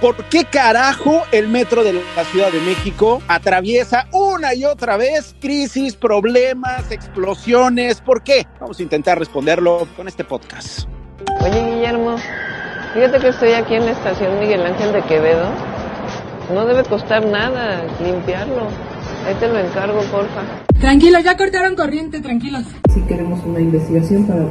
¿Por qué carajo el metro de la Ciudad de México atraviesa una y otra vez crisis, problemas, explosiones? ¿Por qué? Vamos a intentar responderlo con este podcast. Oye, Guillermo, fíjate que estoy aquí en la estación Miguel Ángel de Quevedo. No debe costar nada limpiarlo. Ahí te lo encargo, porfa. Tranquilos, ya cortaron corriente, tranquilos. Sí queremos una investigación para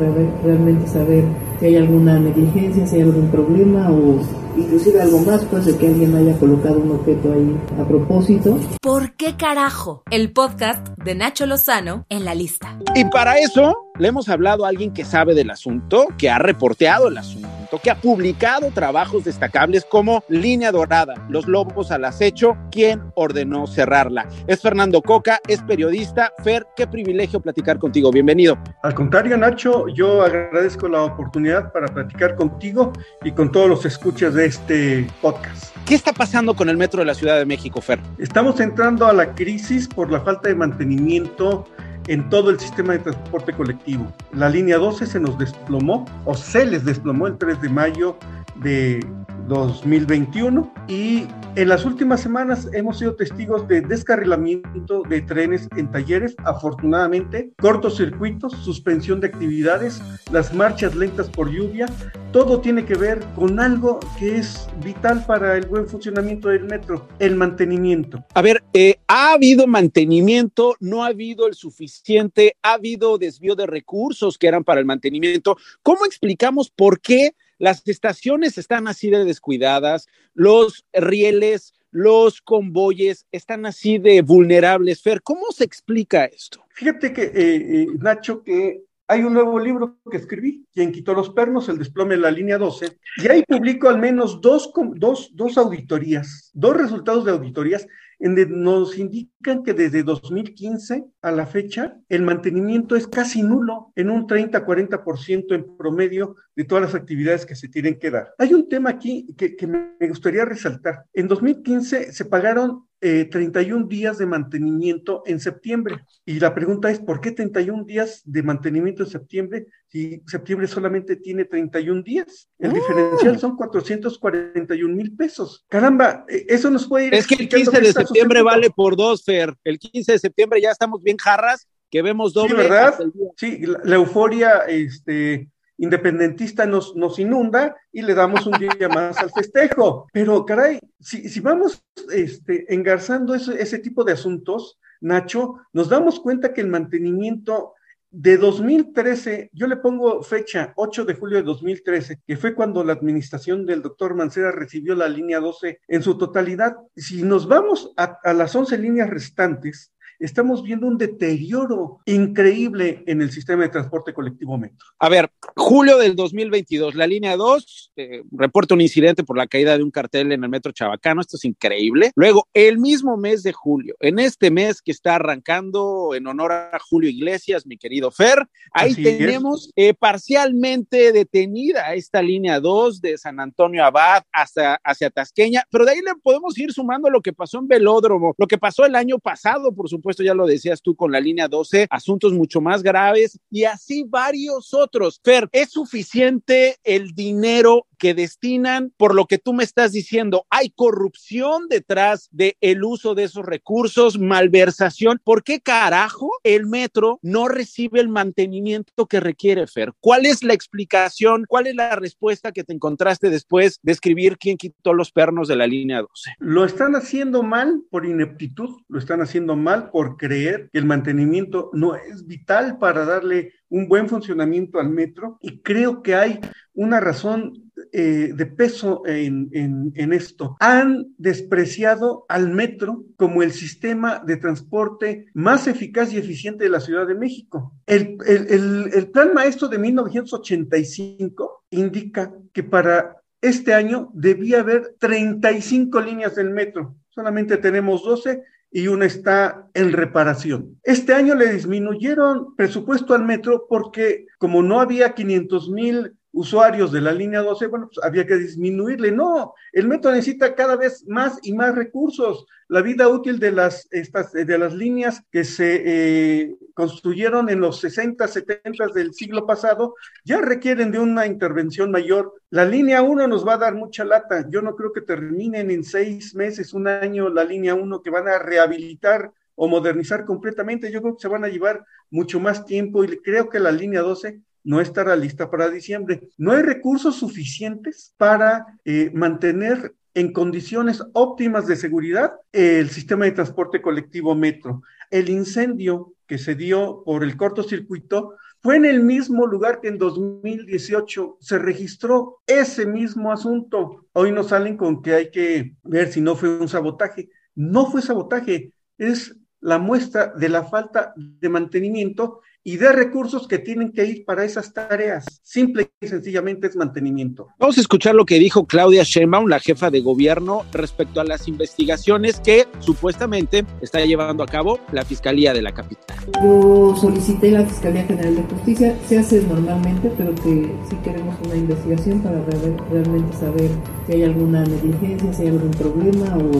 realmente saber si hay alguna negligencia, si hay algún problema o inclusive algo más, pues de que alguien haya colocado un objeto ahí a propósito. ¿Por qué carajo? El podcast de Nacho Lozano en la lista. Y para eso le hemos hablado a alguien que sabe del asunto, que ha reporteado el asunto, que ha publicado trabajos destacables como Línea Dorada, Los Lobos al Acecho, quien ordenó cerrarla. Es Fernando Coca, es periodista. Fer, qué privilegio platicar contigo. Bienvenido. Al contrario, Nacho, yo agradezco la oportunidad para platicar contigo y con todos los escuchas de este podcast. ¿Qué está pasando con el metro de la Ciudad de México, Fer? Estamos entrando a la crisis por la falta de mantenimiento en todo el sistema de transporte colectivo. La línea 12 se nos desplomó, o se les desplomó el 3 de mayo de 2021 y en las últimas semanas hemos sido testigos de descarrilamiento de trenes en talleres, afortunadamente, cortocircuitos, suspensión de actividades, las marchas lentas por lluvia, todo tiene que ver con algo que es vital para el buen funcionamiento del metro, el mantenimiento. A ver, eh, ha habido mantenimiento, no ha habido el suficiente, ha habido desvío de recursos que eran para el mantenimiento. ¿Cómo explicamos por qué? Las estaciones están así de descuidadas, los rieles, los convoyes están así de vulnerables. Fer, ¿cómo se explica esto? Fíjate que, eh, eh, Nacho, que hay un nuevo libro que escribí, Quien quitó los pernos, el desplome de la línea 12, y ahí publico al menos dos, dos, dos auditorías, dos resultados de auditorías nos indican que desde 2015 a la fecha el mantenimiento es casi nulo, en un 30-40% en promedio de todas las actividades que se tienen que dar. Hay un tema aquí que me gustaría resaltar. En 2015 se pagaron 31 eh, días de mantenimiento en septiembre. Y la pregunta es, ¿por qué 31 días de mantenimiento en septiembre si septiembre solamente tiene 31 días? El diferencial ah. son 441 mil pesos. Caramba, eh, eso nos puede ir. Es que el 15 de septiembre vale por dos, Fer. El 15 de septiembre ya estamos bien jarras, que vemos doble. Sí, ¿verdad? Sí, la euforia, este independentista nos, nos inunda y le damos un día más al festejo. Pero caray, si, si vamos este, engarzando ese, ese tipo de asuntos, Nacho, nos damos cuenta que el mantenimiento de 2013, yo le pongo fecha 8 de julio de 2013, que fue cuando la administración del doctor Mancera recibió la línea 12 en su totalidad. Si nos vamos a, a las 11 líneas restantes, estamos viendo un deterioro increíble en el sistema de transporte colectivo metro. A ver, julio del 2022, la línea 2 eh, reporta un incidente por la caída de un cartel en el metro Chabacano, esto es increíble. Luego, el mismo mes de julio, en este mes que está arrancando en honor a Julio Iglesias, mi querido Fer, ahí tenemos eh, parcialmente detenida esta línea 2 de San Antonio Abad hasta hacia Tasqueña, pero de ahí le podemos ir sumando lo que pasó en Velódromo, lo que pasó el año pasado, por supuesto esto ya lo decías tú con la línea 12, asuntos mucho más graves y así varios otros. Fer, ¿es suficiente el dinero que destinan por lo que tú me estás diciendo? ¿Hay corrupción detrás del el uso de esos recursos, malversación? ¿Por qué carajo el metro no recibe el mantenimiento que requiere, Fer? ¿Cuál es la explicación? ¿Cuál es la respuesta que te encontraste después de escribir quién quitó los pernos de la línea 12? Lo están haciendo mal por ineptitud, lo están haciendo mal por creer que el mantenimiento no es vital para darle un buen funcionamiento al metro y creo que hay una razón eh, de peso en, esto. Han despreciado al metro como el sistema de transporte más eficaz y eficiente de la Ciudad de México. El, el plan maestro de 1985 indica que para este año debía haber 35 líneas del metro. Solamente tenemos 12 y una está en reparación. Este año le disminuyeron presupuesto al metro porque como no había 500 mil usuarios de la línea 12, bueno, pues había que disminuirle. No, el metro necesita cada vez más y más recursos. La vida útil de las, estas, de las líneas que se eh, construyeron en los 60, 70 del siglo pasado ya requieren de una intervención mayor. La línea 1 nos va a dar mucha lata. Yo no creo que terminen en seis meses, un año, la línea 1 que van a rehabilitar o modernizar completamente. Yo creo que se van a llevar mucho más tiempo y creo que la línea 12 no estará lista para diciembre. No hay recursos suficientes para eh, mantener en condiciones óptimas de seguridad el sistema de transporte colectivo metro. El incendio que se dio por el cortocircuito fue en el mismo lugar que en 2018 se registró ese mismo asunto. Hoy nos salen con que hay que ver si no fue un sabotaje. No fue sabotaje, es la muestra de la falta de mantenimiento y de recursos que tienen que ir para esas tareas. Simple y sencillamente es mantenimiento. Vamos a escuchar lo que dijo Claudia Sheinbaum, la jefa de gobierno, respecto a las investigaciones que supuestamente está llevando a cabo la Fiscalía de la capital. Yo solicité a la Fiscalía General de Justicia, se hace normalmente, pero que sí queremos una investigación para realmente saber si hay alguna negligencia, si hay algún problema o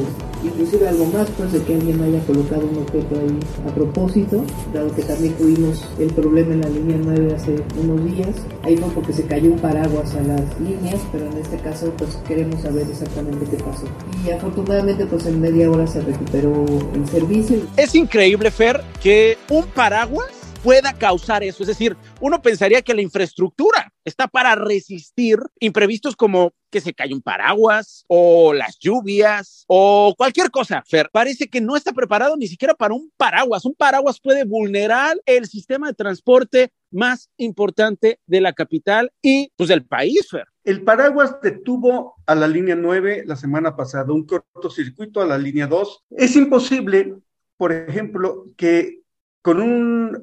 inclusive algo más, pues de que alguien haya colocado un objeto ahí a propósito, dado que también tuvimos el problema en la línea 9 hace unos días. Ahí fue porque se cayó un paraguas a las líneas, pero en este caso pues queremos saber exactamente qué pasó. Y afortunadamente pues en media hora se recuperó el servicio. Es increíble, Fer, que un paraguas pueda causar eso. Es decir, uno pensaría que la infraestructura está para resistir imprevistos como que se cae un paraguas o las lluvias o cualquier cosa, Fer. Parece que no está preparado ni siquiera para un paraguas. Un paraguas puede vulnerar el sistema de transporte más importante de la capital y pues del país, Fer. El paraguas detuvo a la línea 9 la semana pasada, un cortocircuito a la línea 2. Es imposible, por ejemplo, que con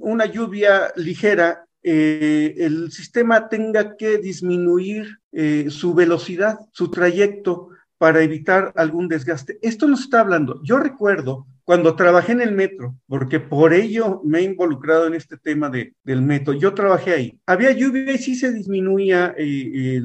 una lluvia ligera eh, el sistema tenga que disminuir eh, su velocidad, su trayecto para evitar algún desgaste. Esto nos está hablando. Yo recuerdo cuando trabajé en el metro, porque por ello me he involucrado en este tema de, del metro, yo trabajé ahí. Había lluvia y sí se disminuía eh,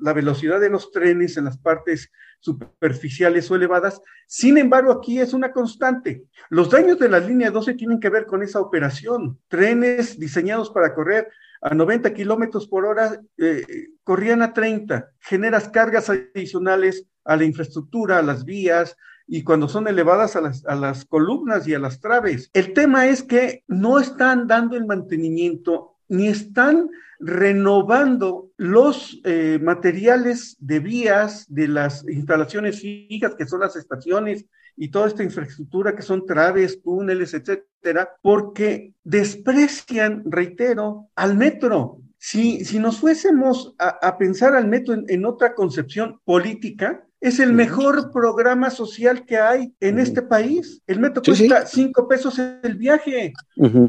la velocidad de los trenes en las partes superficiales o elevadas. Sin embargo, aquí es una constante. Los daños de la línea 12 tienen que ver con esa operación. Trenes diseñados para correr a 90 kilómetros por hora eh, corrían a 30. Generas cargas adicionales a la infraestructura, a las vías, y cuando son elevadas a las, a las columnas y a las traves. El tema es que no están dando el mantenimiento ni están renovando los eh, materiales de vías de las instalaciones fijas, que son las estaciones y toda esta infraestructura que son traves, túneles, etcétera, porque desprecian, reitero, al metro. Si, si nos fuésemos a, pensar al metro en otra concepción política, es el mejor programa social que hay en este país. El metro cuesta cinco pesos el viaje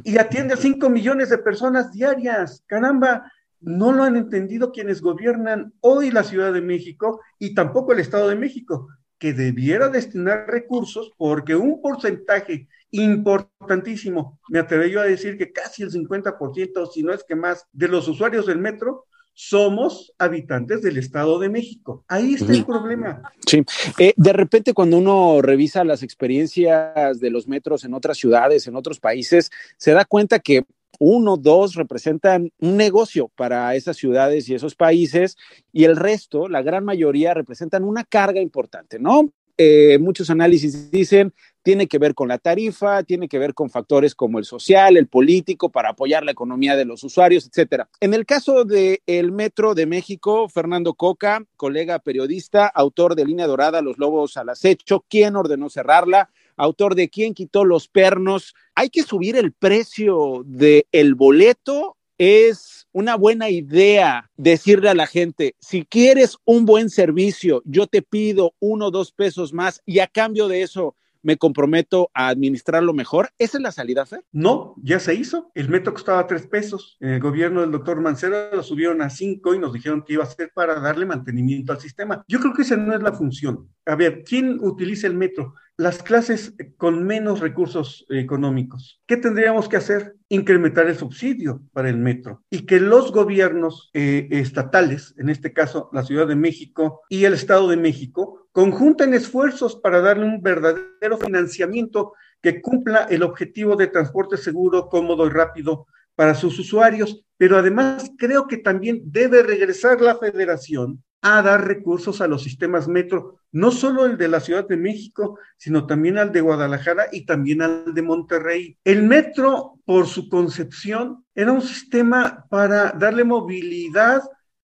y atiende a cinco millones de personas diarias. Caramba, no lo han entendido quienes gobiernan hoy la Ciudad de México y tampoco el Estado de México, que debiera destinar recursos porque un porcentaje importantísimo, me atrevo yo a decir que casi el 50%, si no es que más, de los usuarios del metro somos habitantes del Estado de México. Ahí está el problema. Sí, eh, de repente cuando uno revisa las experiencias de los metros en otras ciudades, en otros países, se da cuenta que uno, dos representan un negocio para esas ciudades y esos países y el resto, la gran mayoría, representan una carga importante, ¿no? Eh, muchos análisis dicen tiene que ver con la tarifa, tiene que ver con factores como el social, el político, para apoyar la economía de los usuarios, etcétera. En el caso del el Metro de México, Fernando Coca, colega periodista, autor de Línea Dorada, Los Lobos al Acecho, ¿quién ordenó cerrarla? Autor de ¿Quién quitó los pernos? ¿Hay que subir el precio del el boleto? Es una buena idea decirle a la gente, si quieres un buen servicio, yo te pido uno o dos pesos más y a cambio de eso me comprometo a administrarlo mejor. ¿Esa es la salida, Fer? No, ya se hizo. El metro costaba tres pesos. En el gobierno del doctor Mancera lo subieron a cinco y nos dijeron que iba a ser para darle mantenimiento al sistema. Yo creo que esa no es la función. A ver, ¿quién utiliza el metro? Las clases con menos recursos económicos. ¿Qué tendríamos que hacer? Incrementar el subsidio para el metro y que los gobiernos eh, estatales, en este caso la Ciudad de México y el Estado de México, conjunten esfuerzos para darle un verdadero financiamiento que cumpla el objetivo de transporte seguro, cómodo y rápido para sus usuarios, pero además creo que también debe regresar la federación a dar recursos a los sistemas metro, no solo el de la Ciudad de México, sino también al de Guadalajara y también al de Monterrey. El metro, por su concepción, era un sistema para darle movilidad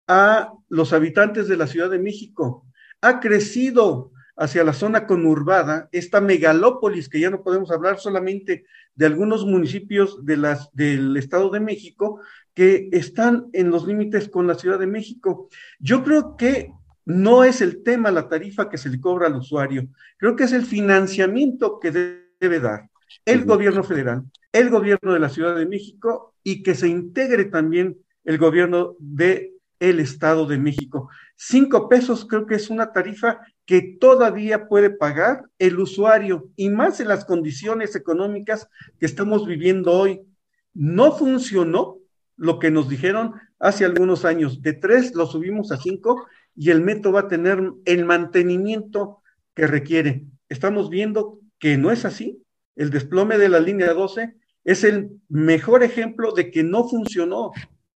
a los habitantes de la Ciudad de México. Ha crecido hacia la zona conurbada, esta megalópolis, que ya no podemos hablar solamente de algunos municipios del Estado de México, que están en los límites con la Ciudad de México. Yo creo que no es el tema la tarifa que se le cobra al usuario, creo que es el financiamiento que debe dar el gobierno federal, el gobierno de la Ciudad de México y que se integre también el gobierno de el Estado de México. Cinco pesos creo que es una tarifa que todavía puede pagar el usuario y más en las condiciones económicas que estamos viviendo hoy. No funcionó lo que nos dijeron hace algunos años. De tres lo subimos a cinco y el metro va a tener el mantenimiento que requiere. Estamos viendo que no es así. El desplome de la línea 12 es el mejor ejemplo de que no funcionó.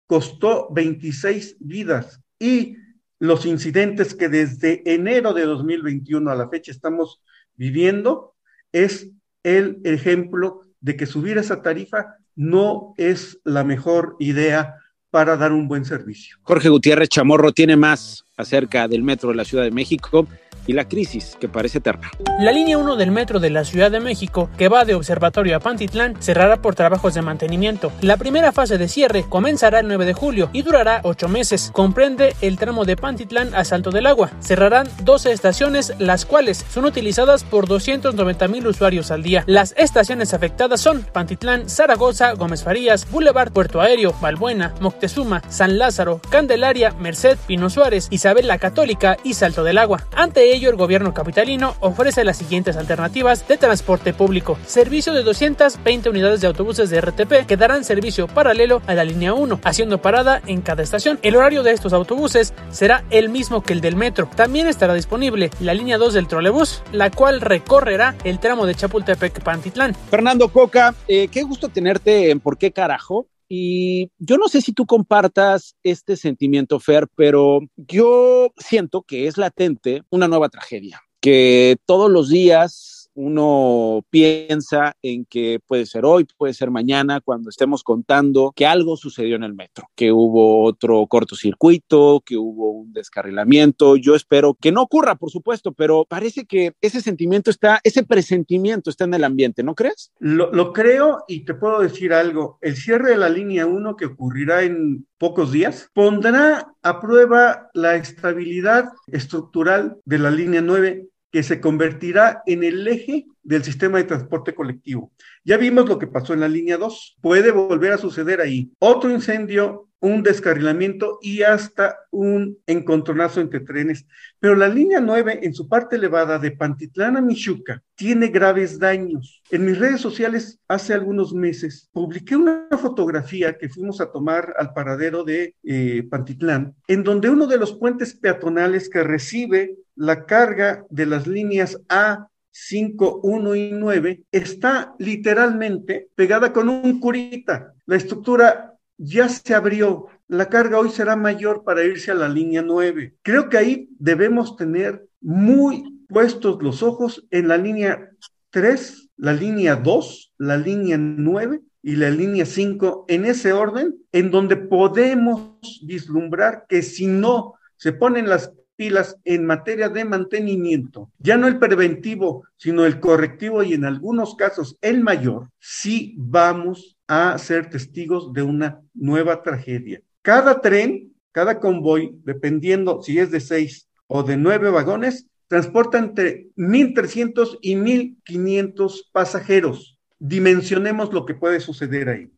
Costó 26 vidas y los incidentes que desde enero de 2021 a la fecha estamos viviendo es el ejemplo de que subir esa tarifa no es la mejor idea para dar un buen servicio. Jorge Gutiérrez Chamorro tiene más acerca del metro de la Ciudad de México y la crisis que parece eterna. La línea 1 del metro de la Ciudad de México, que va de Observatorio a Pantitlán, cerrará por trabajos de mantenimiento. La primera fase de cierre comenzará el 9 de julio y durará 8 meses. Comprende el tramo de Pantitlán a Salto del Agua. Cerrarán 12 estaciones, las cuales son utilizadas por 290 mil usuarios al día. Las estaciones afectadas son Pantitlán, Zaragoza, Gómez Farías, Boulevard Puerto Aéreo, Balbuena, Moctezuma, San Lázaro, Candelaria, Merced, Pino Suárez, Isabel la Católica y Salto del Agua. Ante ello, el gobierno capitalino ofrece las siguientes alternativas de transporte público. Servicio de 220 unidades de autobuses de RTP que darán servicio paralelo a la línea 1, haciendo parada en cada estación. El horario de estos autobuses será el mismo que el del metro. También estará disponible la línea 2 del trolebús, la cual recorrerá el tramo de Chapultepec-Pantitlán. Fernando Coca, eh, qué gusto tenerte en ¿Por qué carajo? Y yo no sé si tú compartas este sentimiento, Fer, pero yo siento que es latente una nueva tragedia, que todos los días uno piensa en que puede ser hoy, puede ser mañana, cuando estemos contando que algo sucedió en el metro, que hubo otro cortocircuito, que hubo un descarrilamiento. Yo espero que no ocurra, por supuesto, pero parece que ese sentimiento está, ese presentimiento está en el ambiente, ¿no crees? Lo, creo y te puedo decir algo. El cierre de la línea 1 que ocurrirá en pocos días, pondrá a prueba la estabilidad estructural de la línea 9 que se convertirá en el eje del sistema de transporte colectivo. Ya vimos lo que pasó en la línea 2, puede volver a suceder ahí. Otro incendio, un descarrilamiento y hasta un encontronazo entre trenes. Pero la línea 9, en su parte elevada de Pantitlán a Michuca, tiene graves daños. En mis redes sociales, hace algunos meses, publiqué una fotografía que fuimos a tomar al paradero de eh, Pantitlán, en donde uno de los puentes peatonales que recibe la carga de las líneas A 5, 1 y 9 está literalmente pegada con un curita. La estructura ya se abrió. La carga hoy será mayor para irse a la línea 9. Creo que ahí debemos tener muy puestos los ojos en la línea 3, la línea 2, la línea 9 y la línea 5 en ese orden, en donde podemos vislumbrar que si no se ponen las pilas en materia de mantenimiento, ya no el preventivo, sino el correctivo y en algunos casos el mayor, sí vamos a ser testigos de una nueva tragedia. Cada tren, cada convoy, dependiendo si es de seis o de nueve vagones, transporta entre 1.300 y 1.500 pasajeros. Dimensionemos lo que puede suceder ahí.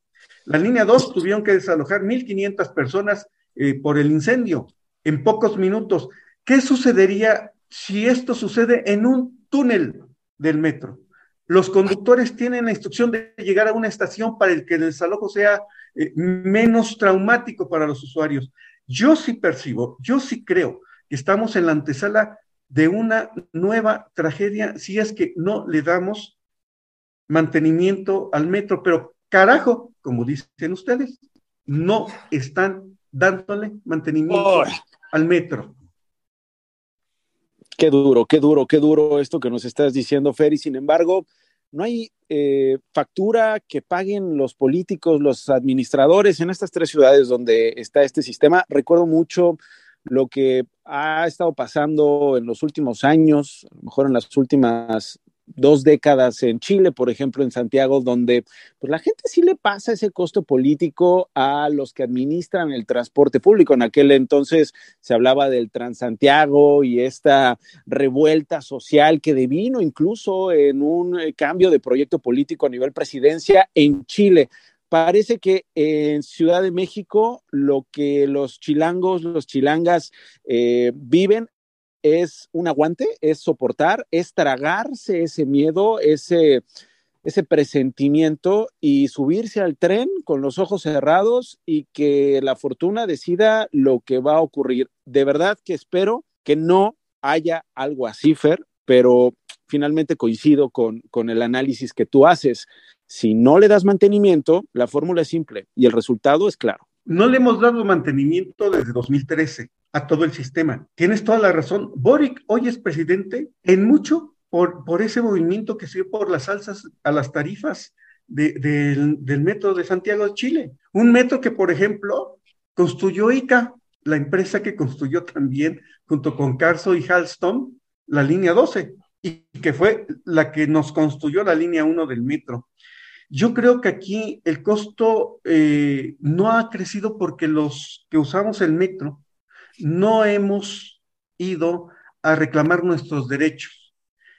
La línea 2 tuvieron que desalojar 1.500 personas eh, por el incendio en pocos minutos. ¿Qué sucedería si esto sucede en un túnel del metro. Los conductores tienen la instrucción de llegar a una estación para el que el desalojo sea eh, menos traumático para los usuarios. Yo sí percibo, yo sí creo que estamos en la antesala de una nueva tragedia si es que no le damos mantenimiento al metro, pero carajo, como dicen ustedes, no están dándole mantenimiento al metro. Qué duro, qué duro, qué duro esto que nos estás diciendo, Fer, y sin embargo, no hay eh, factura que paguen los políticos, los administradores en estas tres ciudades donde está este sistema. Recuerdo mucho lo que ha estado pasando en los últimos años, a lo mejor en las últimas dos décadas en Chile, por ejemplo, en Santiago, donde pues la gente sí le pasa ese costo político a los que administran el transporte público. En aquel entonces se hablaba del Transantiago y esta revuelta social que devino incluso en un eh, cambio de proyecto político a nivel presidencia en Chile parece que en Ciudad de México lo que los chilangos, los chilangas eh, viven es un aguante, es soportar, es tragarse ese miedo, ese, ese presentimiento y subirse al tren con los ojos cerrados y que la fortuna decida lo que va a ocurrir. De verdad que espero que no haya algo así, Fer, pero finalmente coincido con, con el análisis que tú haces. Si no le das mantenimiento, la fórmula es simple y el resultado es claro. No le hemos dado mantenimiento desde 2013 a todo el sistema. Tienes toda la razón. Boric hoy es presidente en mucho por, por ese movimiento que se dio por las alzas a las tarifas del, del metro de Santiago de Chile. Un metro que, por ejemplo, construyó ICA, la empresa que construyó también, junto con Carso y Halston, la línea 12, y que fue la que nos construyó la línea 1 del metro. Yo creo que aquí el costo eh, no ha crecido porque los que usamos el metro no hemos ido a reclamar nuestros derechos.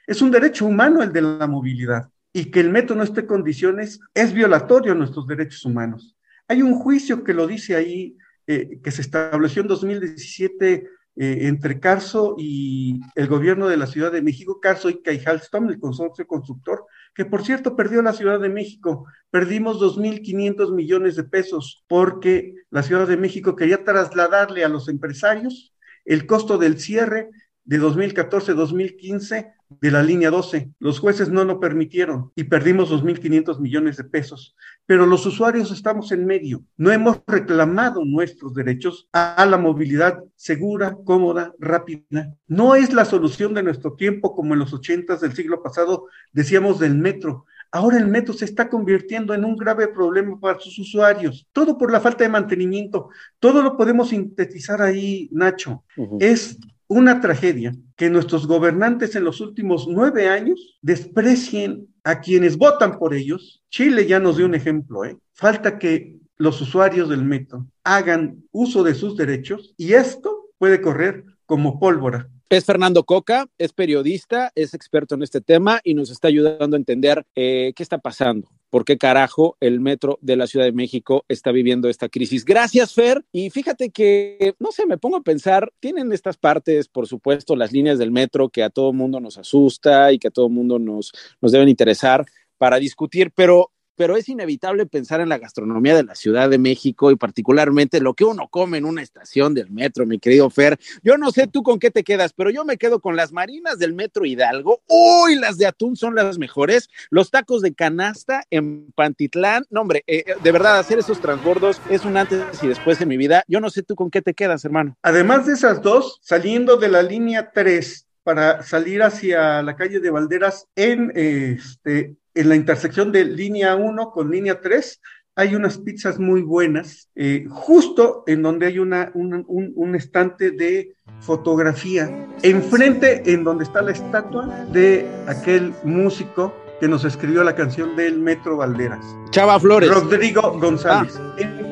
Es un derecho humano el de la movilidad y que el metro no esté en condiciones es violatorio a nuestros derechos humanos. Hay un juicio que lo dice ahí, eh, que se estableció en 2017 eh, entre Carso y el gobierno de la Ciudad de México, Carso y Halston, el consorcio constructor, que por cierto perdió la Ciudad de México. Perdimos 2.500 millones de pesos porque la Ciudad de México quería trasladarle a los empresarios el costo del cierre de 2014-2015 de la línea 12. Los jueces no lo permitieron y perdimos 2.500 millones de pesos. Pero los usuarios estamos en medio. No hemos reclamado nuestros derechos a la movilidad segura, cómoda, rápida. No es la solución de nuestro tiempo como en los ochentas del siglo pasado decíamos del metro. Ahora el metro se está convirtiendo en un grave problema para sus usuarios. Todo por la falta de mantenimiento. Todo lo podemos sintetizar ahí, Nacho. Es una tragedia que nuestros gobernantes en los últimos nueve años desprecien a quienes votan por ellos. Chile ya nos dio un ejemplo, ¿eh? Falta que los usuarios del metro hagan uso de sus derechos y esto puede correr como pólvora. Es Fernando Coca, es periodista, es experto en este tema y nos está ayudando a entender eh, qué está pasando por qué carajo el metro de la Ciudad de México está viviendo esta crisis. Gracias, Fer. Y fíjate que, no sé, me pongo a pensar, tienen estas partes, por supuesto, las líneas del metro que a todo mundo nos asusta y que a todo mundo nos, nos deben interesar para discutir, pero pero es inevitable pensar en la gastronomía de la Ciudad de México y particularmente lo que uno come en una estación del metro, mi querido Fer. Yo no sé tú con qué te quedas, pero yo me quedo con las marinas del metro Hidalgo. Uy, las de atún son las mejores. Los tacos de canasta en Pantitlán. No, hombre, eh, eh, de verdad, hacer esos transbordos es un antes y después en mi vida. Yo no sé tú con qué te quedas, hermano. Además de esas dos, saliendo de la línea 3 para salir hacia la calle de Valderas en este en la intersección de línea 1 con línea 3 hay unas pizzas muy buenas, eh, justo en donde hay una, un, un, estante de fotografía, enfrente en donde está la estatua de aquel músico que nos escribió la canción del Metro Valderas. Chava Flores. Rodrigo González.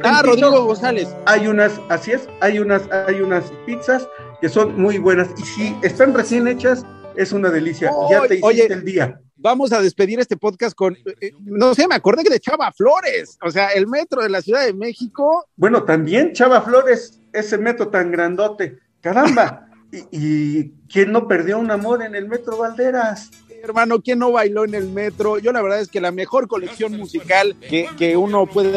Ah, ah Rodrigo González. Hay unas, así es, hay unas, hay unas pizzas que son muy buenas y si están recién hechas, es una delicia. ya te hiciste el día vamos a despedir este podcast con, eh, no sé, me acordé que de Chava Flores, o sea, el metro de la Ciudad de México. Bueno, también Chava Flores, ese metro tan grandote, caramba. y, quién no perdió un amor en el metro Valderas? Hermano, ¿quién no bailó en el metro? Yo la verdad es que la mejor colección musical que, que uno puede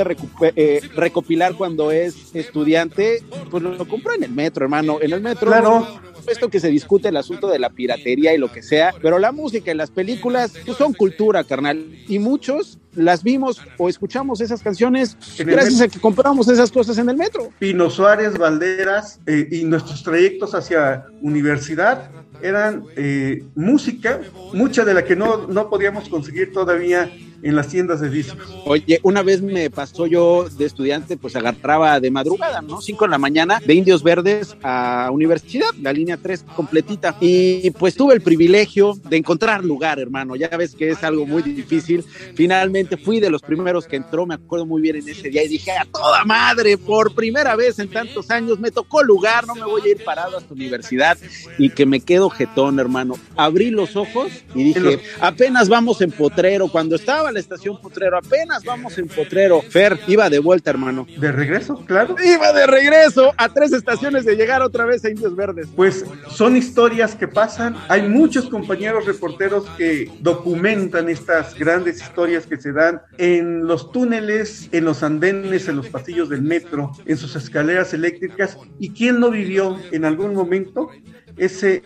eh, recopilar cuando es estudiante, pues lo, compró en el metro, hermano. En el metro. Claro esto que se discute el asunto de la piratería y lo que sea, pero la música y las películas pues, son cultura, carnal. Y muchos las vimos o escuchamos esas canciones gracias a que compramos esas cosas en el metro. Pino Suárez, Valderas eh, y nuestros trayectos hacia universidad eran eh, música, mucha de la que no, no podíamos conseguir todavía en las tiendas de discos. Oye, una vez me pasó yo de estudiante, pues agarraba de madrugada, ¿no? Cinco de la mañana, de Indios Verdes a Universidad, la línea 3 completita. Y pues tuve el privilegio de encontrar lugar, hermano. Ya ves que es algo muy difícil. Finalmente fui de los primeros que entró, me acuerdo muy bien en ese día y dije, a toda madre, por primera vez en tantos años me tocó lugar, no me voy a ir parado hasta universidad y que me quedo jetón, hermano. Abrí los ojos y dije, apenas vamos en potrero. Cuando estaba la estación Potrero, apenas vamos en Potrero. Fer, iba de vuelta, hermano. ¿De regreso? Claro. Iba de regreso a tres estaciones de llegar otra vez a Indios Verdes. Pues son historias que pasan. Hay muchos compañeros reporteros que documentan estas grandes historias que se dan en los túneles, en los andenes, en los pasillos del metro, en sus escaleras eléctricas. ¿Y quién no vivió en algún momento ese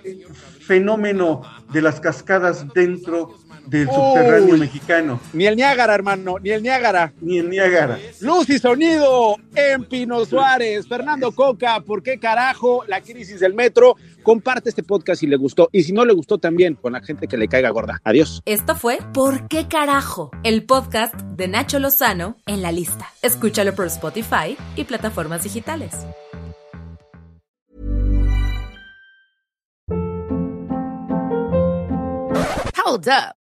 fenómeno de las cascadas dentro del subterráneo mexicano. Ni el Niágara, hermano, ni el Niágara. Ni el Niágara. Luz y sonido en Pino Suárez. Fernando Coca, ¿por qué carajo la crisis del metro? Comparte este podcast si le gustó y si no le gustó también con la gente que le caiga gorda. Adiós. Esto fue ¿Por qué carajo? El podcast de Nacho Lozano en la lista. Escúchalo por Spotify y plataformas digitales. Hold up.